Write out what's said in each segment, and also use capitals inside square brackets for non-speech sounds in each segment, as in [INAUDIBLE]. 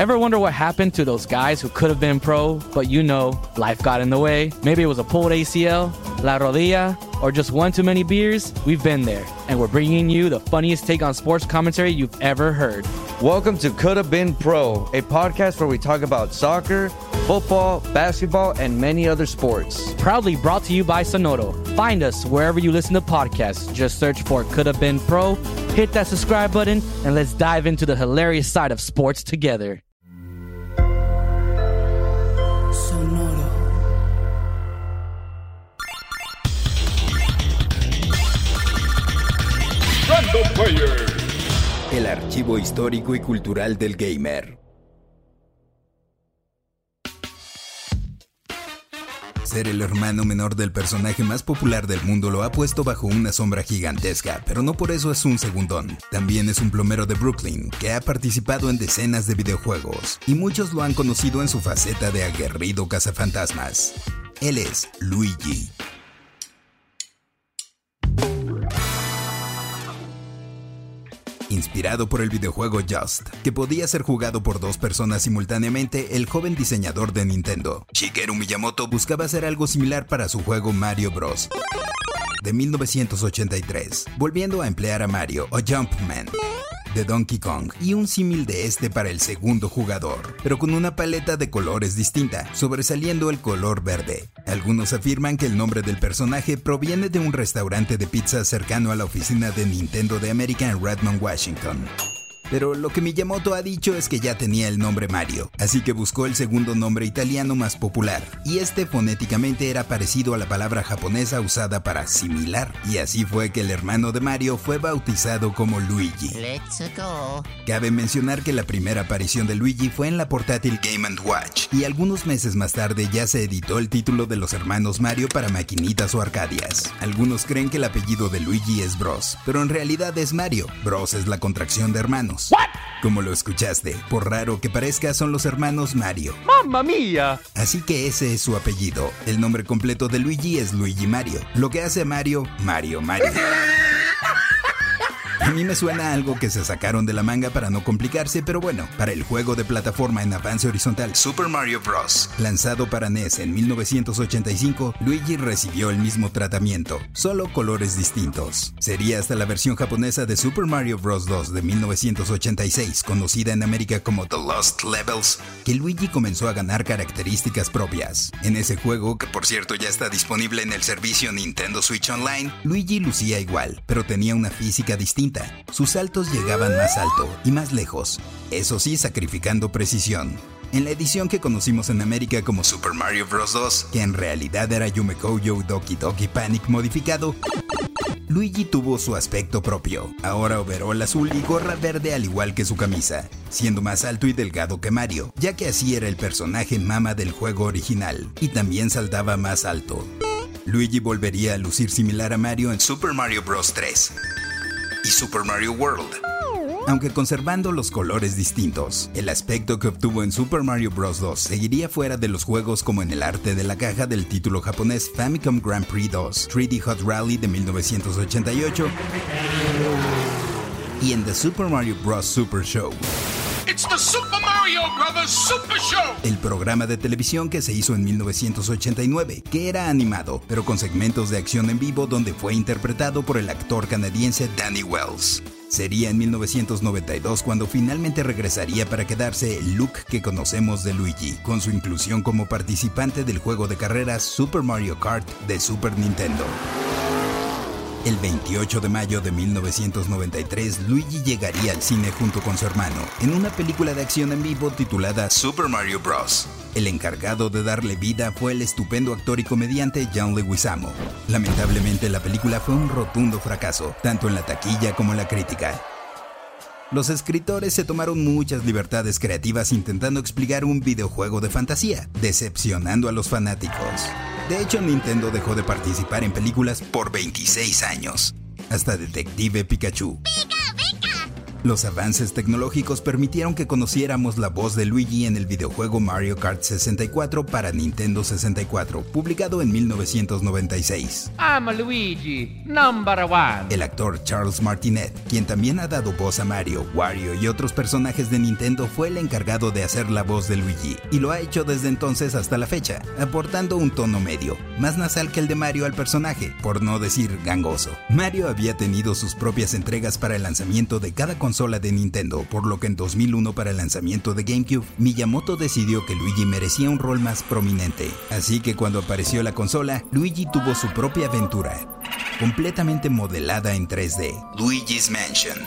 Ever wonder what happened to those guys who could have been pro, but you know, life got in the way? Maybe it was a pulled ACL, la rodilla, or just one too many beers? We've been there, and we're bringing you the funniest take on sports commentary you've ever heard. Welcome to Could Have Been Pro, a podcast where we talk about soccer, football, basketball, and many other sports. Proudly brought to you by Sonoro. Find us wherever you listen to podcasts. Just search for Could Have Been Pro, hit that subscribe button, and let's dive into the hilarious side of sports together. El archivo histórico y cultural del gamer. Ser el hermano menor del personaje más popular del mundo lo ha puesto bajo una sombra gigantesca, pero no por eso es un segundón. También es un plomero de Brooklyn que ha participado en decenas de videojuegos, y muchos lo han conocido en su faceta de aguerrido cazafantasmas. Él es Luigi. Inspirado por el videojuego Just, que podía ser jugado por dos personas simultáneamente, el joven diseñador de Nintendo, Shigeru Miyamoto, buscaba hacer algo similar para su juego Mario Bros. de 1983, volviendo a emplear a Mario o Jumpman de Donkey Kong y un símil de este para el segundo jugador, pero con una paleta de colores distinta, sobresaliendo el color verde. Algunos afirman que el nombre del personaje proviene de un restaurante de pizza cercano a la oficina de Nintendo de América en Redmond, Washington. Pero lo que Miyamoto ha dicho es que ya tenía el nombre Mario, así que buscó el segundo nombre italiano más popular, y este fonéticamente era parecido a la palabra japonesa usada para similar, y así fue que el hermano de Mario fue bautizado como Luigi. Let's go. Cabe mencionar que la primera aparición de Luigi fue en la portátil Game Watch, y algunos meses más tarde ya se editó el título de los hermanos Mario para maquinitas o arcadias. Algunos creen que el apellido de Luigi es Bros, pero en realidad es Mario. Bros es la contracción de hermanos como lo escuchaste, por raro que parezca, son los hermanos Mario. ¡Mamma mía! Así que ese es su apellido. El nombre completo de Luigi es Luigi Mario, lo que hace a Mario Mario Mario. [LAUGHS] A mí me suena algo que se sacaron de la manga para no complicarse, pero bueno, para el juego de plataforma en avance horizontal Super Mario Bros., lanzado para NES en 1985, Luigi recibió el mismo tratamiento, solo colores distintos. Sería hasta la versión japonesa de Super Mario Bros. 2 de 1986, conocida en América como The Lost Levels, que Luigi comenzó a ganar características propias. En ese juego, que por cierto ya está disponible en el servicio Nintendo Switch Online, Luigi lucía igual, pero tenía una física distinta sus saltos llegaban más alto y más lejos, eso sí sacrificando precisión. En la edición que conocimos en América como Super Mario Bros. 2, que en realidad era Yume Koyo Doki Doki Panic modificado, Luigi tuvo su aspecto propio, ahora overol azul y gorra verde al igual que su camisa, siendo más alto y delgado que Mario, ya que así era el personaje mama del juego original, y también saltaba más alto. Luigi volvería a lucir similar a Mario en Super Mario Bros. 3, y Super Mario World. Aunque conservando los colores distintos, el aspecto que obtuvo en Super Mario Bros. 2 seguiría fuera de los juegos como en el arte de la caja del título japonés Famicom Grand Prix 2, 3D Hot Rally de 1988 y en The Super Mario Bros. Super Show. Super Mario Super Show. El programa de televisión que se hizo en 1989, que era animado, pero con segmentos de acción en vivo donde fue interpretado por el actor canadiense Danny Wells. Sería en 1992 cuando finalmente regresaría para quedarse el look que conocemos de Luigi, con su inclusión como participante del juego de carreras Super Mario Kart de Super Nintendo. El 28 de mayo de 1993, Luigi llegaría al cine junto con su hermano, en una película de acción en vivo titulada Super Mario Bros. El encargado de darle vida fue el estupendo actor y comediante John Leguizamo. Lamentablemente la película fue un rotundo fracaso, tanto en la taquilla como en la crítica. Los escritores se tomaron muchas libertades creativas intentando explicar un videojuego de fantasía, decepcionando a los fanáticos. De hecho, Nintendo dejó de participar en películas por 26 años, hasta Detective Pikachu. Los avances tecnológicos permitieron que conociéramos la voz de Luigi en el videojuego Mario Kart 64 para Nintendo 64, publicado en 1996. I'm Luigi, number one. El actor Charles Martinet, quien también ha dado voz a Mario, Wario y otros personajes de Nintendo, fue el encargado de hacer la voz de Luigi, y lo ha hecho desde entonces hasta la fecha, aportando un tono medio, más nasal que el de Mario al personaje, por no decir gangoso. Mario había tenido sus propias entregas para el lanzamiento de cada consola de Nintendo, por lo que en 2001 para el lanzamiento de GameCube, Miyamoto decidió que Luigi merecía un rol más prominente. Así que cuando apareció la consola, Luigi tuvo su propia aventura, completamente modelada en 3D, Luigi's Mansion.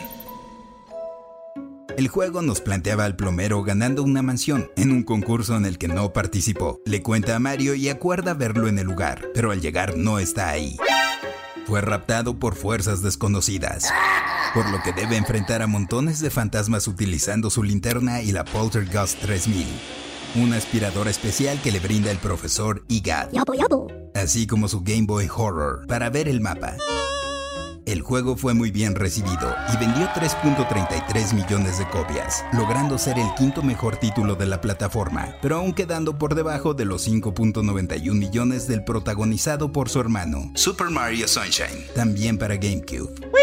El juego nos planteaba al plomero ganando una mansión en un concurso en el que no participó. Le cuenta a Mario y acuerda verlo en el lugar, pero al llegar no está ahí. Fue raptado por fuerzas desconocidas, por lo que debe enfrentar a montones de fantasmas utilizando su linterna y la Poltergust 3000, una aspiradora especial que le brinda el profesor IGAD, así como su Game Boy Horror para ver el mapa. El juego fue muy bien recibido y vendió 3.33 millones de copias, logrando ser el quinto mejor título de la plataforma, pero aún quedando por debajo de los 5.91 millones del protagonizado por su hermano, Super Mario Sunshine, también para GameCube.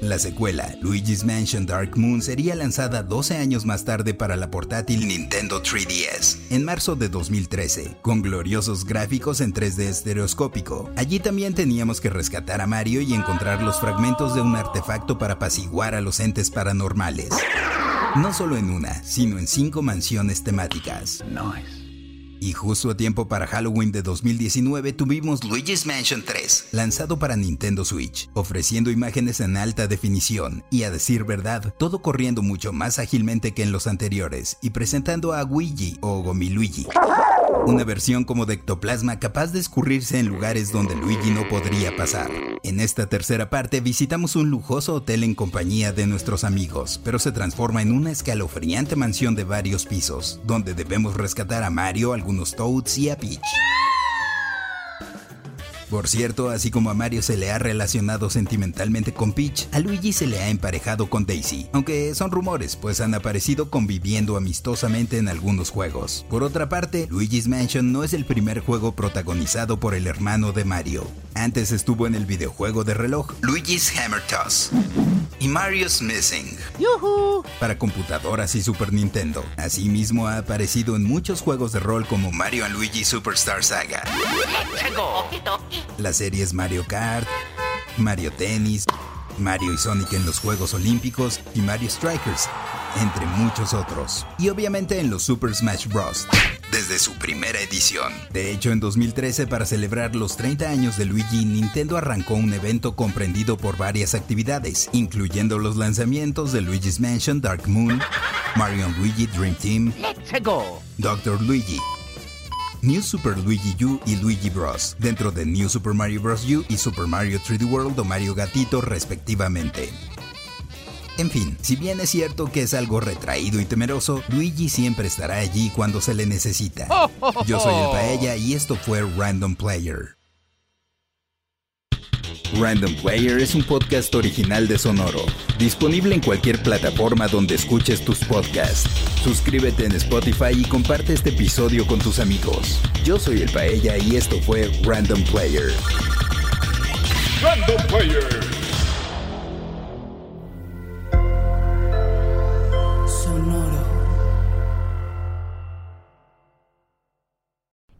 La secuela, Luigi's Mansion Dark Moon, sería lanzada 12 años más tarde para la portátil Nintendo 3DS, en marzo de 2013, con gloriosos gráficos en 3D estereoscópico. Allí también teníamos que rescatar a Mario y encontrar los fragmentos de un artefacto para apaciguar a los entes paranormales. No solo en una, sino en cinco mansiones temáticas. Y justo a tiempo para Halloween de 2019 tuvimos Luigi's Mansion 3, lanzado para Nintendo Switch, ofreciendo imágenes en alta definición y a decir verdad, todo corriendo mucho más ágilmente que en los anteriores y presentando a Luigi o Gomiluigi. Una versión como de ectoplasma capaz de escurrirse en lugares donde Luigi no podría pasar. En esta tercera parte visitamos un lujoso hotel en compañía de nuestros amigos, pero se transforma en una escalofriante mansión de varios pisos, donde debemos rescatar a Mario, algunos Toads y a Peach. Por cierto, así como a Mario se le ha relacionado sentimentalmente con Peach, a Luigi se le ha emparejado con Daisy, aunque son rumores, pues han aparecido conviviendo amistosamente en algunos juegos. Por otra parte, Luigi's Mansion no es el primer juego protagonizado por el hermano de Mario. Antes estuvo en el videojuego de reloj Luigi's Hammer Toss y Mario's Missing para computadoras y Super Nintendo. Asimismo ha aparecido en muchos juegos de rol como Mario and Luigi Superstar Saga, las series Mario Kart, Mario Tennis, Mario y Sonic en los Juegos Olímpicos y Mario Strikers, entre muchos otros. Y obviamente en los Super Smash Bros. Desde su primera edición. De hecho, en 2013, para celebrar los 30 años de Luigi, Nintendo arrancó un evento comprendido por varias actividades, incluyendo los lanzamientos de Luigi's Mansion Dark Moon, Mario Luigi Dream Team, Dr. Luigi, New Super Luigi U y Luigi Bros. dentro de New Super Mario Bros. U y Super Mario 3D World o Mario Gatito respectivamente. En fin, si bien es cierto que es algo retraído y temeroso, Luigi siempre estará allí cuando se le necesita. Yo soy el Paella y esto fue Random Player. Random Player es un podcast original de Sonoro, disponible en cualquier plataforma donde escuches tus podcasts. Suscríbete en Spotify y comparte este episodio con tus amigos. Yo soy el Paella y esto fue Random Player. Random Player.